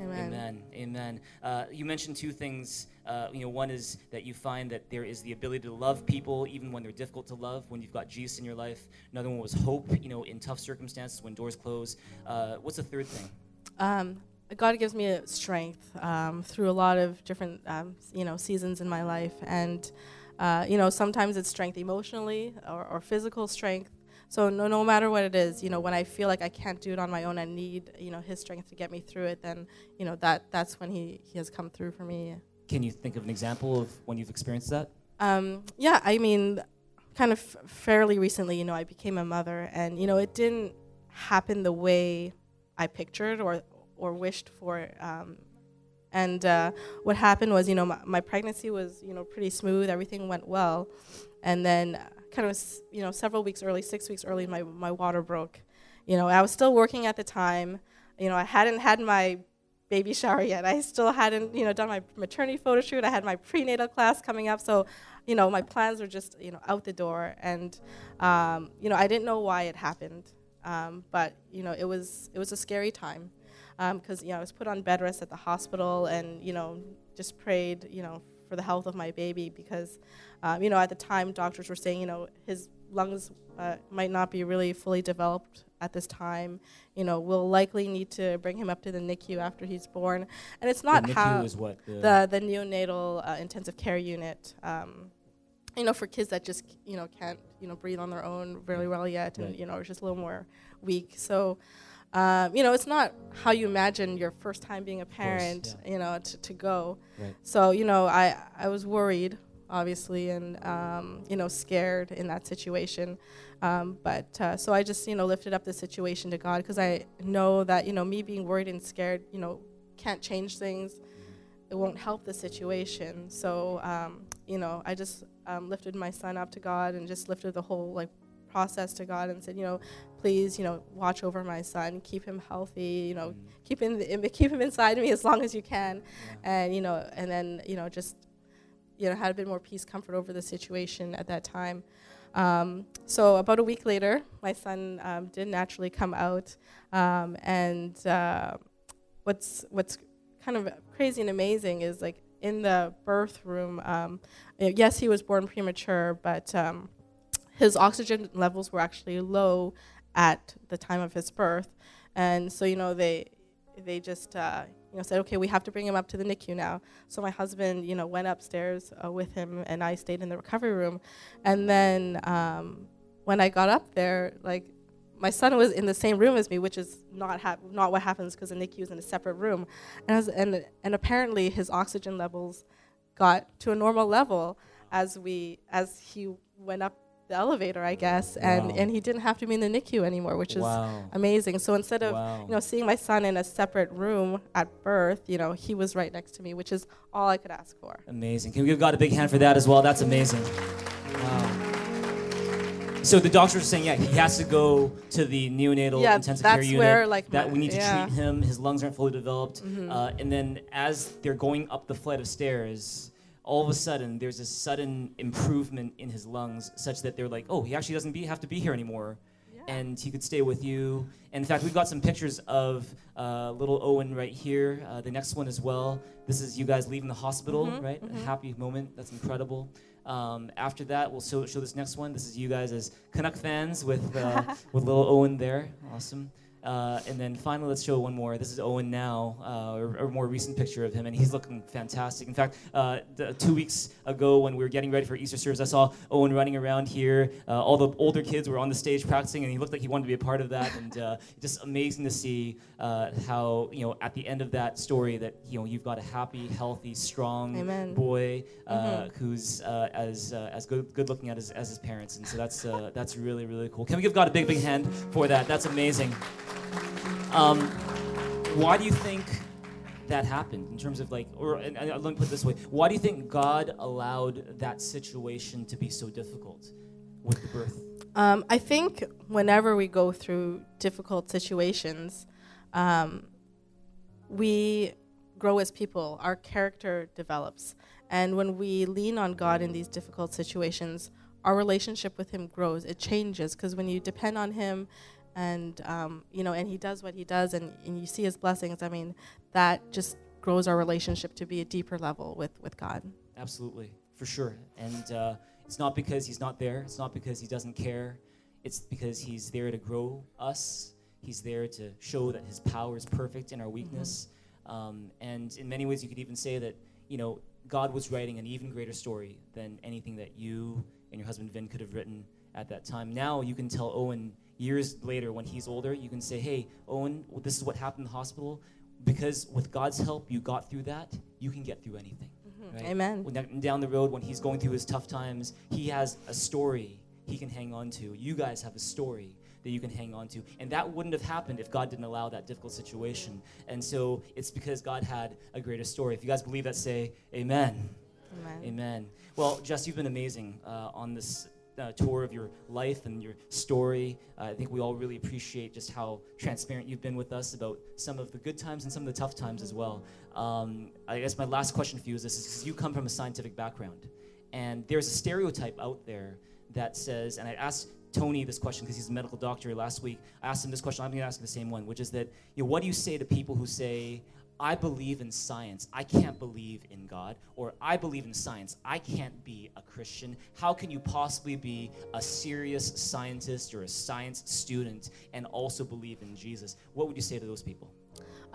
Amen. Amen. Amen. Uh, you mentioned two things. Uh, you know, one is that you find that there is the ability to love people even when they're difficult to love. When you've got Jesus in your life. Another one was hope. You know, in tough circumstances when doors close. Uh, what's the third thing? um, God gives me a strength um, through a lot of different, um, you know, seasons in my life, and uh, you know, sometimes it's strength emotionally or, or physical strength. So no, no matter what it is, you know, when I feel like I can't do it on my own, I need, you know, His strength to get me through it. Then, you know, that that's when He He has come through for me. Can you think of an example of when you've experienced that? Um, yeah, I mean, kind of fairly recently, you know, I became a mother, and you know, it didn't happen the way I pictured or or wished for. Um, and uh, what happened was, you know, my, my pregnancy was, you know, pretty smooth. Everything went well, and then kind of, you know, several weeks early, six weeks early, my my water broke. You know, I was still working at the time. You know, I hadn't had my baby shower yet. I still hadn't, you know, done my maternity photo shoot. I had my prenatal class coming up, so, you know, my plans were just, you know, out the door. And, um, you know, I didn't know why it happened, um, but you know, it was it was a scary time because you know I was put on bed rest at the hospital and you know just prayed, you know, for the health of my baby because, um, you know, at the time doctors were saying, you know, his lungs uh, might not be really fully developed at this time. You know, we'll likely need to bring him up to the NICU after he's born, and it's not the how what the the neonatal uh, intensive care unit. Um, you know, for kids that just you know can't you know breathe on their own really well yet, and Right. you know are just a little more weak. So, um, you know, it's not how you imagine your first time being a course, parent. You know, to, to go. Right. So you know, I I was worried, obviously, and um, you know, scared in that situation. Um, but uh, so I just you know lifted up the situation to God because I know that you know me being worried and scared, you know, can't change things. It won't help the situation. So um, you know, I just um, lifted my son up to God and just lifted the whole like process to God and said, you know, please, you know, watch over my son, keep him healthy, you know, keep him keep him inside me as long as you can, and you know, and then you know, just you know, had a bit more peace, comfort over the situation at that time. Um, so about a week later, my son um, did naturally come out, um, and uh, what's what's kind of crazy and amazing is like in the birth room. Um, yes, he was born premature, but um, his oxygen levels were actually low at the time of his birth, and so you know they they just uh, you know said, okay, we have to bring him up to the NICU now. So my husband, you know, went upstairs uh, with him, and I stayed in the recovery room. And then um, when I got up there, like my son was in the same room as me, which is not hap- not what happens because the NICU is in a separate room, and was, and and apparently his oxygen levels got to a normal level as we as he went up the elevator, I guess, and Wow. and he didn't have to be in the NICU anymore, which is amazing. So instead of Wow. you know seeing my son in a separate room at birth, you know he was right next to me, which is all I could ask for. Amazing. Can we give God a big hand for that as well? That's amazing. Wow. So the doctors are saying, yeah, he has to go to the neonatal Yeah, intensive care unit. where, like, that we need to yeah. Mm-hmm. treat him. His lungs aren't fully developed. Uh, and then as they're going up the flight of stairs, all of a sudden there's a sudden improvement in his lungs, such that they're like, oh, he actually doesn't be, have to be here anymore. And he could stay with you. And in fact, we've got some pictures of uh, little Owen right here. Uh, the next one as well. This is you guys leaving the hospital, Mm-hmm, right? A happy moment. That's incredible. Um, after that, we'll show, show this next one. This is you guys as Canuck fans with uh, [LAUGHS] with little Owen there. Awesome. Uh, and then finally, let's show one more. This is Owen now, uh, or, or more recent picture of him, and he's looking fantastic. In fact, uh, the, two weeks ago when we were getting ready for Easter service, I saw Owen running around here. Uh, all the older kids were on the stage practicing, and he looked like he wanted to be a part of that. And uh, [LAUGHS] just amazing to see uh, how you know at the end of that story that you know you've got a happy, healthy, strong Amen. boy Mhm. who's as as good good looking as, as his parents, and so that's that's really really cool. Can we give God a big big hand for that? That's amazing. Um, why do you think that happened in terms of like, or and, and let me put this way: Why do you think God allowed that situation to be so difficult with the birth? Um, I think whenever we go through difficult situations, um, we grow as people. Our character develops, and when we lean on God in these difficult situations, our relationship with Him grows. It changes because when you depend on Him and um, you know, and he does what he does, and, and you see his blessings. I mean, that just grows our relationship to be a deeper level with with God. Absolutely, for sure. And uh, it's not because he's not there. It's not because he doesn't care. It's because he's there to grow us. He's there to show that his power is perfect in our weakness. Mm-hmm. Um, and in many ways, you could even say that you know God was writing an even greater story than anything that you and your husband Vin could have written at that time. Now you can tell Owen years later when he's older, you can say, hey, Owen, well, this is what happened in the hospital. Because with God's help, you got through that, you can get through anything. Mm-hmm. Right? Amen. When down the road, when he's going through his tough times, he has a story he can hang on to. You guys have a story that you can hang on to. And that wouldn't have happened if God didn't allow that difficult situation. And so it's because God had a greater story. If you guys believe that, say amen. Amen. Amen. Well, Jess, you've been amazing uh, on this uh, tour of your life and your story. Uh, I think we all really appreciate just how transparent you've been with us about some of the good times and some of the tough times as well. Um, I guess my last question for you is this: is you come from a scientific background, and there's a stereotype out there that says, and I asked Tony this question because he's a medical doctor last week. I asked him this question. I'm going to ask the same one, which is that, you know, what do you say to people who say, I believe in science. I can't believe in God. Or I believe in science. I can't be a Christian. How can you possibly be a serious scientist or a science student and also believe in Jesus? What would you say to those people?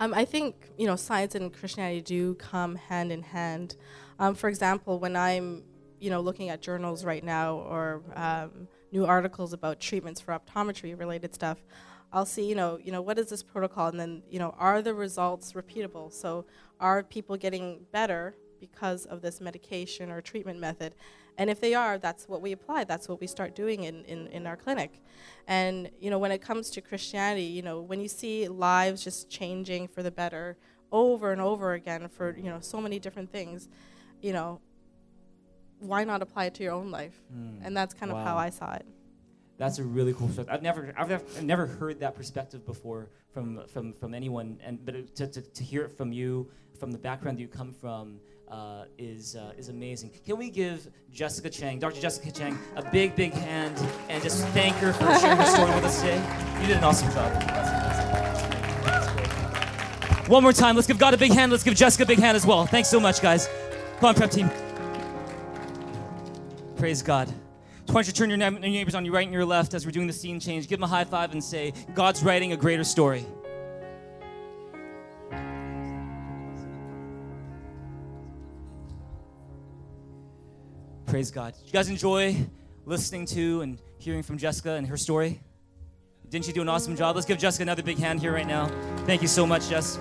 Um, I think you know science and Christianity do come hand in hand. Um, for example, when I'm you know looking at journals right now or um, new articles about treatments for optometry related stuff, I'll see, you know, you know, what is this protocol, and then, you know, are the results repeatable? So, are people getting better because of this medication or treatment method? And if they are, that's what we apply. That's what we start doing in, in, in our clinic. And, you know, when it comes to Christianity, you know, when you see lives just changing for the better over and over again for, you know, so many different things, you know, why not apply it to your own life? Mm. And that's kind wow. of how I saw it that's a really cool perspective. I've never, I've never, I've never heard that perspective before from, from, from anyone. And but to, to, to hear it from you, from the background that you come from, uh, is uh, is amazing. Can we give Jessica Chang, Dr. Jessica Chang, a big, big hand and just thank her for sharing her story with us today? You did an awesome job. One more time, let's give God a big hand. Let's give Jessica a big hand as well. Thanks so much, guys. Come on, prep team. Praise God. I want you turn your neighbors on your right and your left as we're doing the scene change. Give them a high five and say, God's writing a greater story. Praise God. Did you guys enjoy listening to and hearing from Jessica and her story? Didn't she do an awesome job? Let's give Jessica another big hand here right now. Thank you so much, Jess.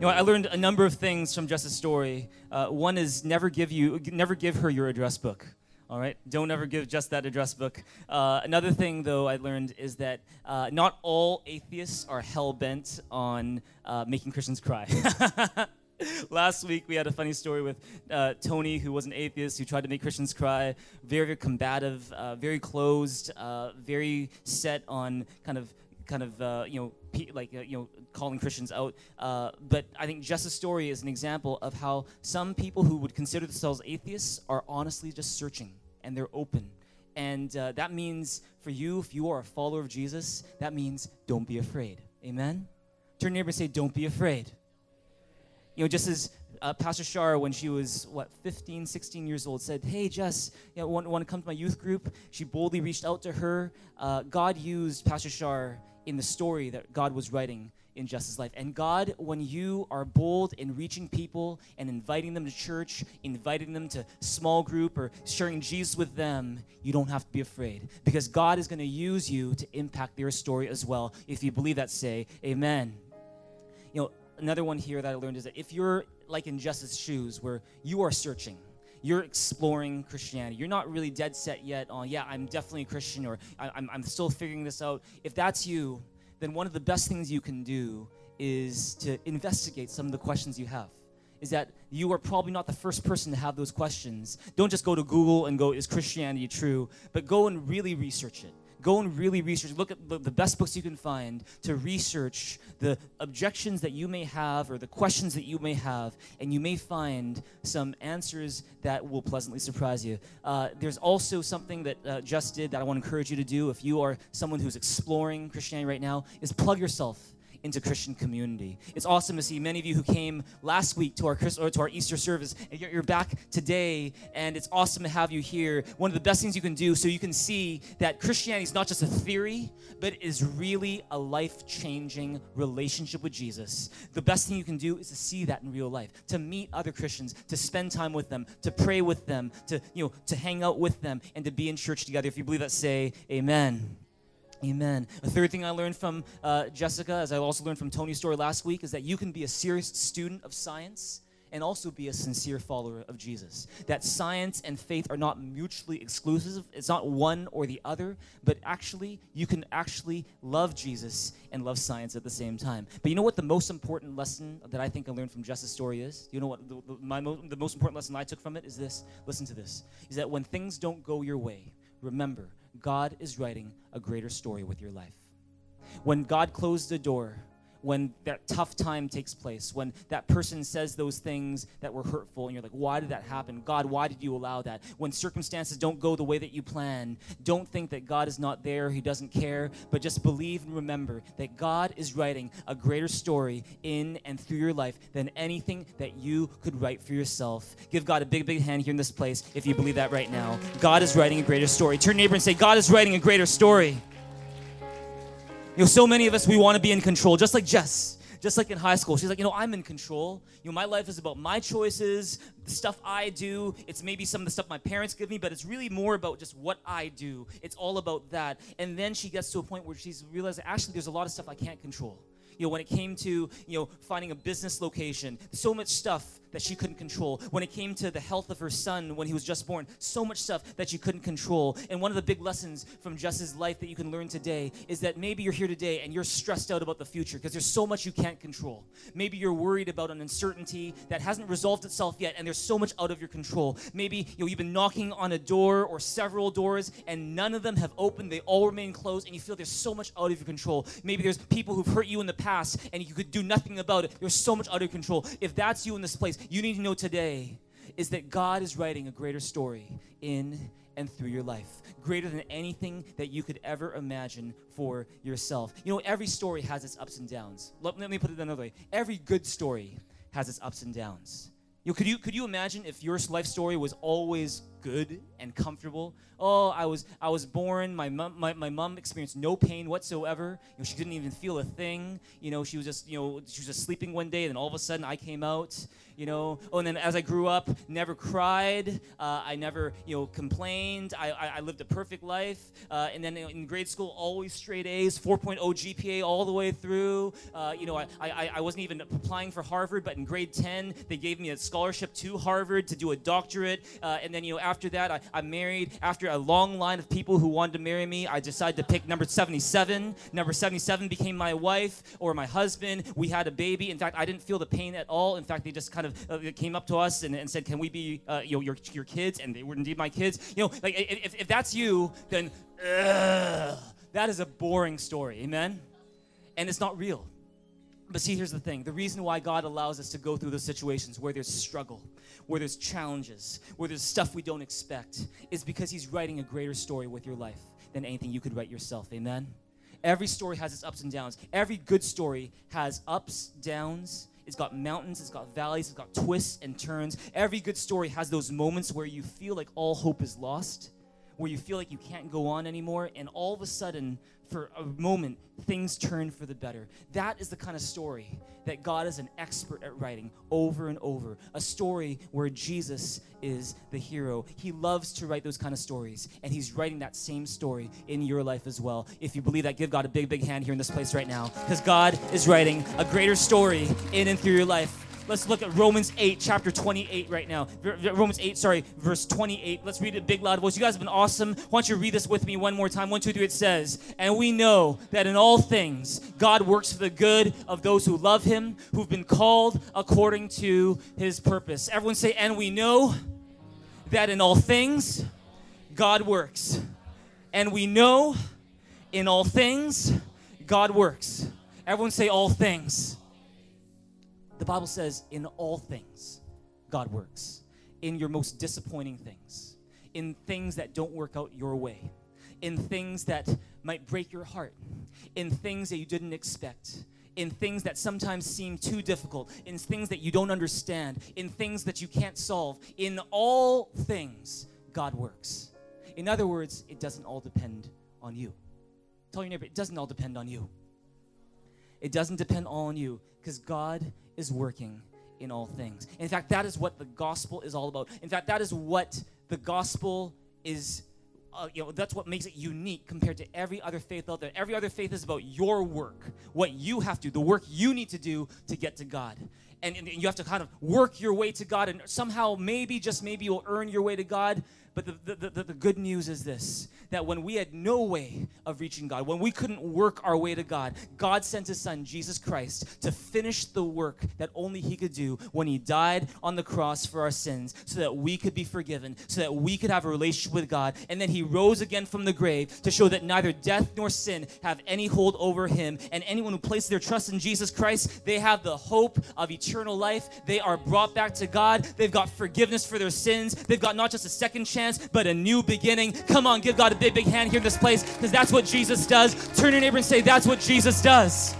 You know, I learned a number of things from Jess's story. Uh, one is never give you, never give her your address book. All right, don't ever give Jess that address book. Uh, another thing, though, I learned is that uh, not all atheists are hell bent on uh, making Christians cry. [LAUGHS] Last week, we had a funny story with uh, Tony, who was an atheist, who tried to make Christians cry. Very, very combative, uh, very closed, uh, very set on kind of kind of uh, you know pe- like uh, you know calling Christians out. Uh, but I think Jess's story is an example of how some people who would consider themselves atheists are honestly just searching and they're open. And uh, that means for you, if you are a follower of Jesus, that means don't be afraid. Amen. Turn your neighbor and say, "Don't be afraid." You know, just as uh, Pastor Shar, when she was, what, 15, 16 years old, said, Hey, Jess, you know, want, want to come to my youth group? She boldly reached out to her. Uh, God used Pastor Shar in the story that God was writing in Jess's life. And God, when you are bold in reaching people and inviting them to church, inviting them to small group, or sharing Jesus with them, you don't have to be afraid because God is going to use you to impact their story as well. If you believe that, say amen. You know, another one here that I learned is that if you're like in Jess's shoes, where you are searching, you're exploring Christianity. You're not really dead set yet on, yeah, I'm definitely a Christian or I'm, I'm still figuring this out. If that's you, then one of the best things you can do is to investigate some of the questions you have. Is that you are probably not the first person to have those questions. Don't just go to Google and go, is Christianity true? But go and really research it go and really research. Look at the, best books you can find to research the objections that you may have or the questions that you may have, and you may find some answers that will pleasantly surprise you. Uh, there's also something that uh, Jess did that I want to encourage you to do if you are someone who's exploring Christianity right now, is plug yourself into Christian community. It's awesome to see many of you who came last week to our or to our Easter service, and you're, you're back today, and it's awesome to have you here. One of the best things you can do so you can see that Christianity is not just a theory, but is really a life-changing relationship with Jesus. The best thing you can do is to see that in real life, to meet other Christians, to spend time with them, to pray with them, to you know, to hang out with them, and to be in church together. If you believe that, say Amen. Amen. A third thing I learned from uh, Jessica, as I also learned from Tony's story last week, is that you can be a serious student of science and also be a sincere follower of Jesus. That science and faith are not mutually exclusive. It's not one or the other, but actually, you can actually love Jesus and love science at the same time. But you know what the most important lesson that I think I learned from Jess's story is? You know what the, the, my mo- the most important lesson I took from it is this? Listen to this. Is that when things don't go your way, remember God is writing a greater story with your life. When God closed the door, when that tough time takes place, when that person says those things that were hurtful, and you're like, why did that happen? God, why did you allow that? When circumstances don't go the way that you plan, don't think that God is not there, He doesn't care, but just believe and remember that God is writing a greater story in and through your life than anything that you could write for yourself. Give God a big, big hand here in this place if you believe that right now. God is writing a greater story. Turn neighbor and say, God is writing a greater story. You know, so many of us, we want to be in control, just like Jess. Just like in high school, she's like, you know, I'm in control. You know, my life is about my choices, the stuff I do. It's maybe some of the stuff my parents give me, but it's really more about just what I do. It's all about that. And then she gets to a point where she's realizing, actually, there's a lot of stuff I can't control you know, when it came to, you know, finding a business location, so much stuff that she couldn't control. When it came to the health of her son when he was just born, so much stuff that she couldn't control. And one of the big lessons from Jess's life that you can learn today is that maybe you're here today and you're stressed out about the future because there's so much you can't control. Maybe you're worried about an uncertainty that hasn't resolved itself yet and there's so much out of your control. Maybe you know, you've been knocking on a door or several doors and none of them have opened, they all remain closed and you feel there's so much out of your control. Maybe there's people who've hurt you in the past and you could do nothing about it. There's so much out of control. If that's you in this place, you need to know today is that God is writing a greater story in and through your life, greater than anything that you could ever imagine for yourself. You know, every story has its ups and downs. Let, let me put it another way every good story has its ups and downs. You know, could you could you imagine if your life story was always good and comfortable? Oh, I was I was born. My mom my, my mom experienced no pain whatsoever. You know, she didn't even feel a thing. You know, she was just you know she was just sleeping one day, and then all of a sudden I came out you know. Oh, and then as I grew up, never cried. Uh, I never, you know, complained. I, I, I lived a perfect life. Uh, and then in grade school, always straight A's, 4.0 GPA all the way through. Uh, you know, I, I, I wasn't even applying for Harvard, but in grade 10, they gave me a scholarship to Harvard to do a doctorate. Uh, and then, you know, after that, I, I married. After a long line of people who wanted to marry me, I decided to pick number 77. Number 77 became my wife or my husband. We had a baby. In fact, I didn't feel the pain at all. In fact, they just kind of uh, came up to us and, and said, "Can we be uh, you know, your your kids?" And they were indeed my kids. You know, like if, if that's you, then that is a boring story. Amen. And it's not real. But see, here's the thing the reason why God allows us to go through those situations where there's struggle, where there's challenges, where there's stuff we don't expect, is because He's writing a greater story with your life than anything you could write yourself. Amen? Every story has its ups and downs. Every good story has ups, downs, It's got mountains, it's got valleys, it's got twists and turns. Every good story has those moments where you feel like all hope is lost, where you feel like you can't go on anymore, and all of a sudden, for a moment, things turn for the better. That is the kind of story that God is an expert at writing over and over. A story where Jesus is the hero. He loves to write those kind of stories, and He's writing that same story in your life as well. If you believe that, give God a big, big hand here in this place right now, because God is writing a greater story in and through your life. Let's look at Romans 8, chapter 28 right now. Romans 8, sorry, verse 28. Let's read it big, loud voice. You guys have been awesome. Why don't you read this with me one more time? One, two, three. It says, And we know that in all things God works for the good of those who love him, who've been called according to his purpose. Everyone say, And we know that in all things God works. And we know in all things God works. Everyone say, All things. The Bible says, in all things, God works. In your most disappointing things, in things that don't work out your way, in things that might break your heart, in things that you didn't expect, in things that sometimes seem too difficult, in things that you don't understand, in things that you can't solve. In all things, God works. In other words, it doesn't all depend on you. Tell your neighbor, it doesn't all depend on you. It doesn't depend all on you because God is working in all things. In fact, that is what the gospel is all about. In fact, that is what the gospel is. Uh, you know, that's what makes it unique compared to every other faith out there. Every other faith is about your work, what you have to, the work you need to do to get to God. And, and you have to kind of work your way to God, and somehow, maybe, just maybe, you'll earn your way to God. But the, the, the, the, good news is this that when we had no way of reaching God, when we couldn't work our way to God, God sent his son, Jesus Christ, to finish the work that only he could do when he died on the cross for our sins so that we could be forgiven, so that we could have a relationship with God. And then he rose again from the grave to show that neither death nor sin have any hold over him. And anyone who places their trust in Jesus Christ, they have the hope of eternal life. They are brought back to God. They've got forgiveness for their sins. They've got not just a second chance chance, but a new beginning. Come on, give God a big, big hand here in this place because that's what Jesus does. Turn your neighbor and say, That's what Jesus does.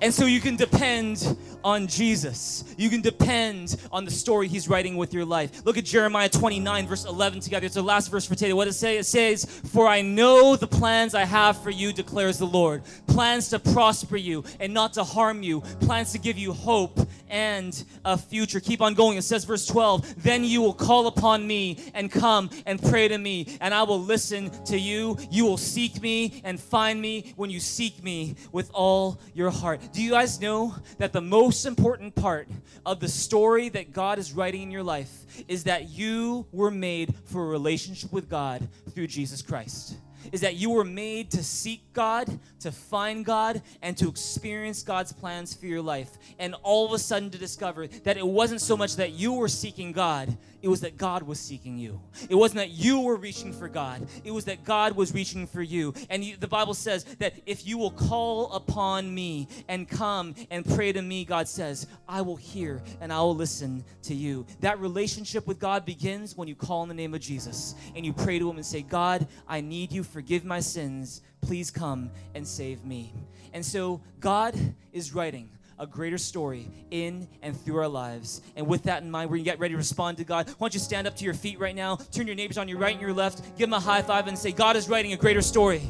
And so you can depend on Jesus. You can depend on the story he's writing with your life. Look at Jeremiah 29, verse 11 together. It's the last verse for today. What does it say? It says, For I know the plans I have for you, declares the Lord. Plans to prosper you and not to harm you. Plans to give you hope and a future. Keep on going. It says, verse 12, Then you will call upon me and come and pray to me, and I will listen to you. You will seek me and find me when you seek me with all your heart. Do you guys know that the most most important part of the story that God is writing in your life is that you were made for a relationship with God through Jesus Christ is that you were made to seek God, to find God, and to experience God's plans for your life. And all of a sudden to discover that it wasn't so much that you were seeking God, it was that God was seeking you. It wasn't that you were reaching for God, it was that God was reaching for you. And you, the Bible says that if you will call upon me and come and pray to me, God says, I will hear and I will listen to you. That relationship with God begins when you call in the name of Jesus and you pray to Him and say, God, I need you forgive my sins. Please come and save me. And so God is writing a greater story in and through our lives. And with that in mind, we're going to get ready to respond to God. Why don't you stand up to your feet right now, turn your neighbors on your right and your left, give them a high five, and say, God is writing a greater story.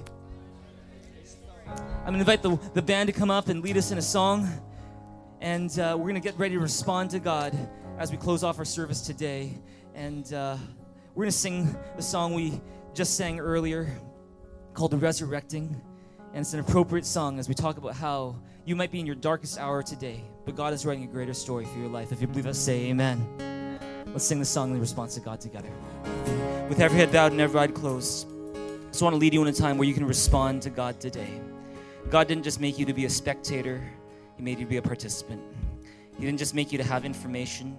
I'm going to invite the, the band to come up and lead us in a song. And uh, we're going to get ready to respond to God as we close off our service today. And uh, we're going to sing the song we just sang earlier called The Resurrecting. And it's an appropriate song as we talk about how you might be in your darkest hour today, but God is writing a greater story for your life. If you believe us, say amen. Let's sing the song in response to God together. With every head bowed and every eye closed, I just want to lead you in a time where you can respond to God today. God didn't just make you to be a spectator, He made you to be a participant. He didn't just make you to have information,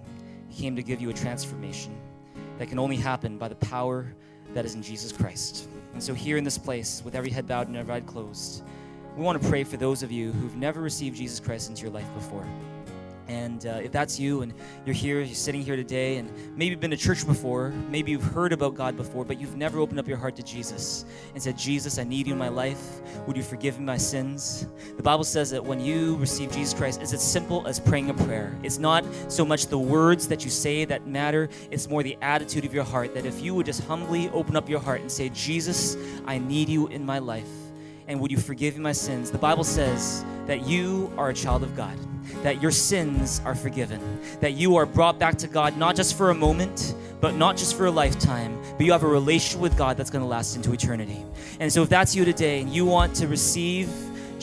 He came to give you a transformation that can only happen by the power that is in Jesus Christ. And so, here in this place, with every head bowed and every eye closed, we want to pray for those of you who've never received Jesus Christ into your life before. And uh, if that's you and you're here, you're sitting here today, and maybe been to church before, maybe you've heard about God before, but you've never opened up your heart to Jesus and said, Jesus, I need you in my life. Would you forgive me my sins? The Bible says that when you receive Jesus Christ, it's as simple as praying a prayer. It's not so much the words that you say that matter, it's more the attitude of your heart. That if you would just humbly open up your heart and say, Jesus, I need you in my life and would you forgive me my sins? The Bible says that you are a child of God, that your sins are forgiven, that you are brought back to God not just for a moment, but not just for a lifetime, but you have a relationship with God that's going to last into eternity. And so if that's you today and you want to receive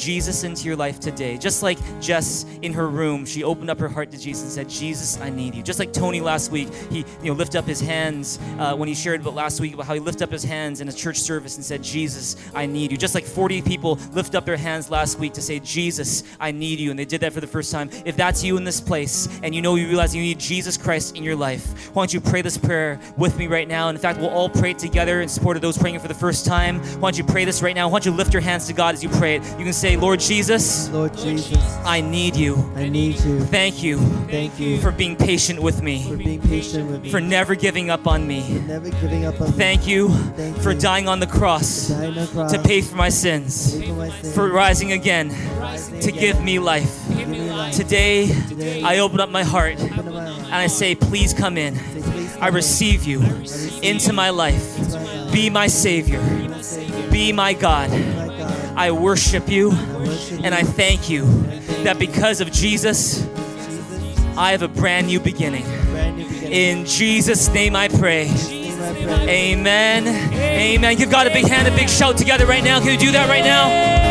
Jesus into your life today. Just like Jess in her room, she opened up her heart to Jesus and said, Jesus, I need you. Just like Tony last week, he you know lifted up his hands uh, when he shared about last week about how he lifted up his hands in a church service and said, Jesus, I need you. Just like 40 people lift up their hands last week to say, Jesus, I need you. And they did that for the first time. If that's you in this place and you know you realize you need Jesus Christ in your life, why don't you pray this prayer with me right now? And in fact, we'll all pray together in support of those praying for the first time. Why don't you pray this right now? Why don't you lift your hands to God as you pray it? You can say, Lord Jesus, Lord Jesus, I need you. I need you. Thank you Thank you for being patient with me. for me, being patient with me, for never giving up on for me. never giving up on me, Thank you Thank for you dying on the cross on the cross to pay for my sins, for my sins, for rising again rising to again, give me life. give me life. Today, Today, I open up my heart up my and I say, Please come in. Say, please I in. receive you receive into my life. my life. Be my Savior. Be my Savior. Be my God. Be my God. I worship you and I thank you that because of Jesus, I have a brand new beginning. In Jesus' name I pray. Amen. Amen. Give God a big hand, a big shout together right now. Can you do that right now?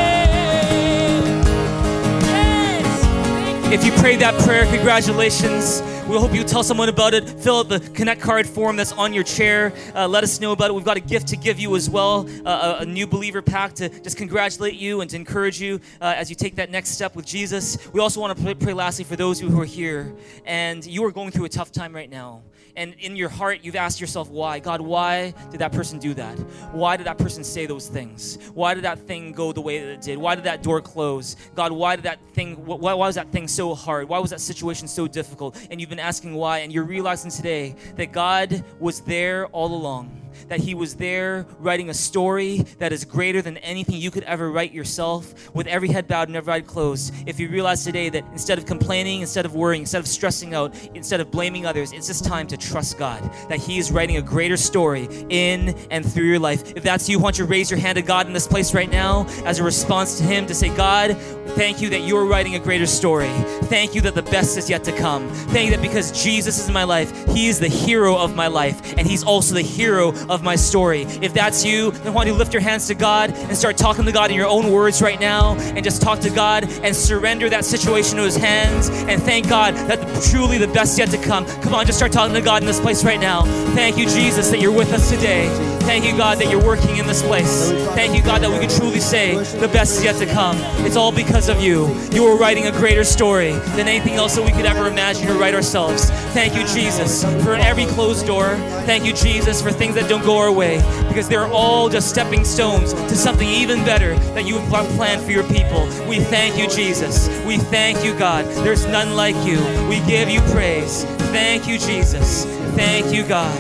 If you prayed that prayer, congratulations. We hope you tell someone about it. Fill out the Connect card form that's on your chair. Uh, let us know about it. We've got a gift to give you as well uh, a, a new believer pack to just congratulate you and to encourage you uh, as you take that next step with Jesus. We also want to pray, pray lastly for those who are here and you are going through a tough time right now. And in your heart, you've asked yourself, why? God, why did that person do that? Why did that person say those things? Why did that thing go the way that it did? Why did that door close? God, why did that thing, why, why was that thing so hard? Why was that situation so difficult? And you've been asking why, and you're realizing today that God was there all along that he was there writing a story that is greater than anything you could ever write yourself with every head bowed and every eye closed. If you realize today that instead of complaining, instead of worrying, instead of stressing out, instead of blaming others, it's just time to trust God that he is writing a greater story in and through your life. If that's you, why don't you raise your hand to God in this place right now as a response to him to say, God, thank you that you're writing a greater story. Thank you that the best is yet to come. Thank you that because Jesus is in my life, he is the hero of my life and he's also the hero of my story. If that's you, then why don't you lift your hands to God and start talking to God in your own words right now and just talk to God and surrender that situation to his hands and thank God that truly the best yet to come. Come on, just start talking to God in this place right now. Thank you, Jesus, that you're with us today. Thank you, God, that you're working in this place. Thank you, God, that we can truly say the best is yet to come. It's all because of you. You are writing a greater story than anything else that we could ever imagine or write ourselves. Thank you, Jesus, for every closed door. Thank you, Jesus, for things that don't go our way because they're all just stepping stones to something even better that you have planned for your people. We thank you, Jesus. We thank you, God. There's none like you. We give you praise. Thank you, Jesus. Thank you, God.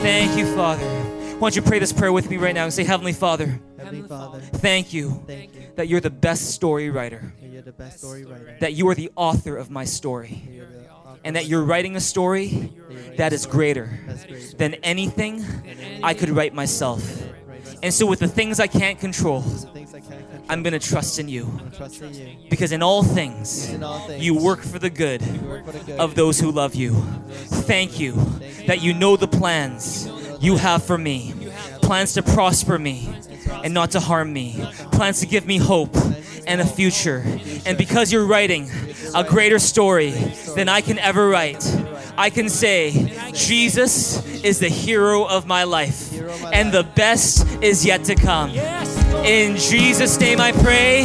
Thank you, Father. Why don't you pray this prayer with me right now and say, Heavenly Father, Heavenly Father, thank you thank you. that you're the best story writer, that You're the best story writer. that you are the author of my story, And that you're writing a story that is greater than anything I could write myself. And so, with the things I can't control, I'm going to trust in you. Because in all things, you work for the good of those who love you. Thank you that you know the plans you have for me plans to prosper me and not to harm me, plans to give me hope and a future. And because you're writing a greater story than I can ever write, I can say, Jesus is the hero of my life, and the best is yet to come. In Jesus' name I pray.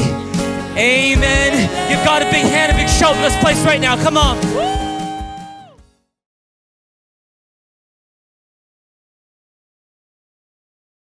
Amen. Give God a big hand, a big shout in this place right now. Come on.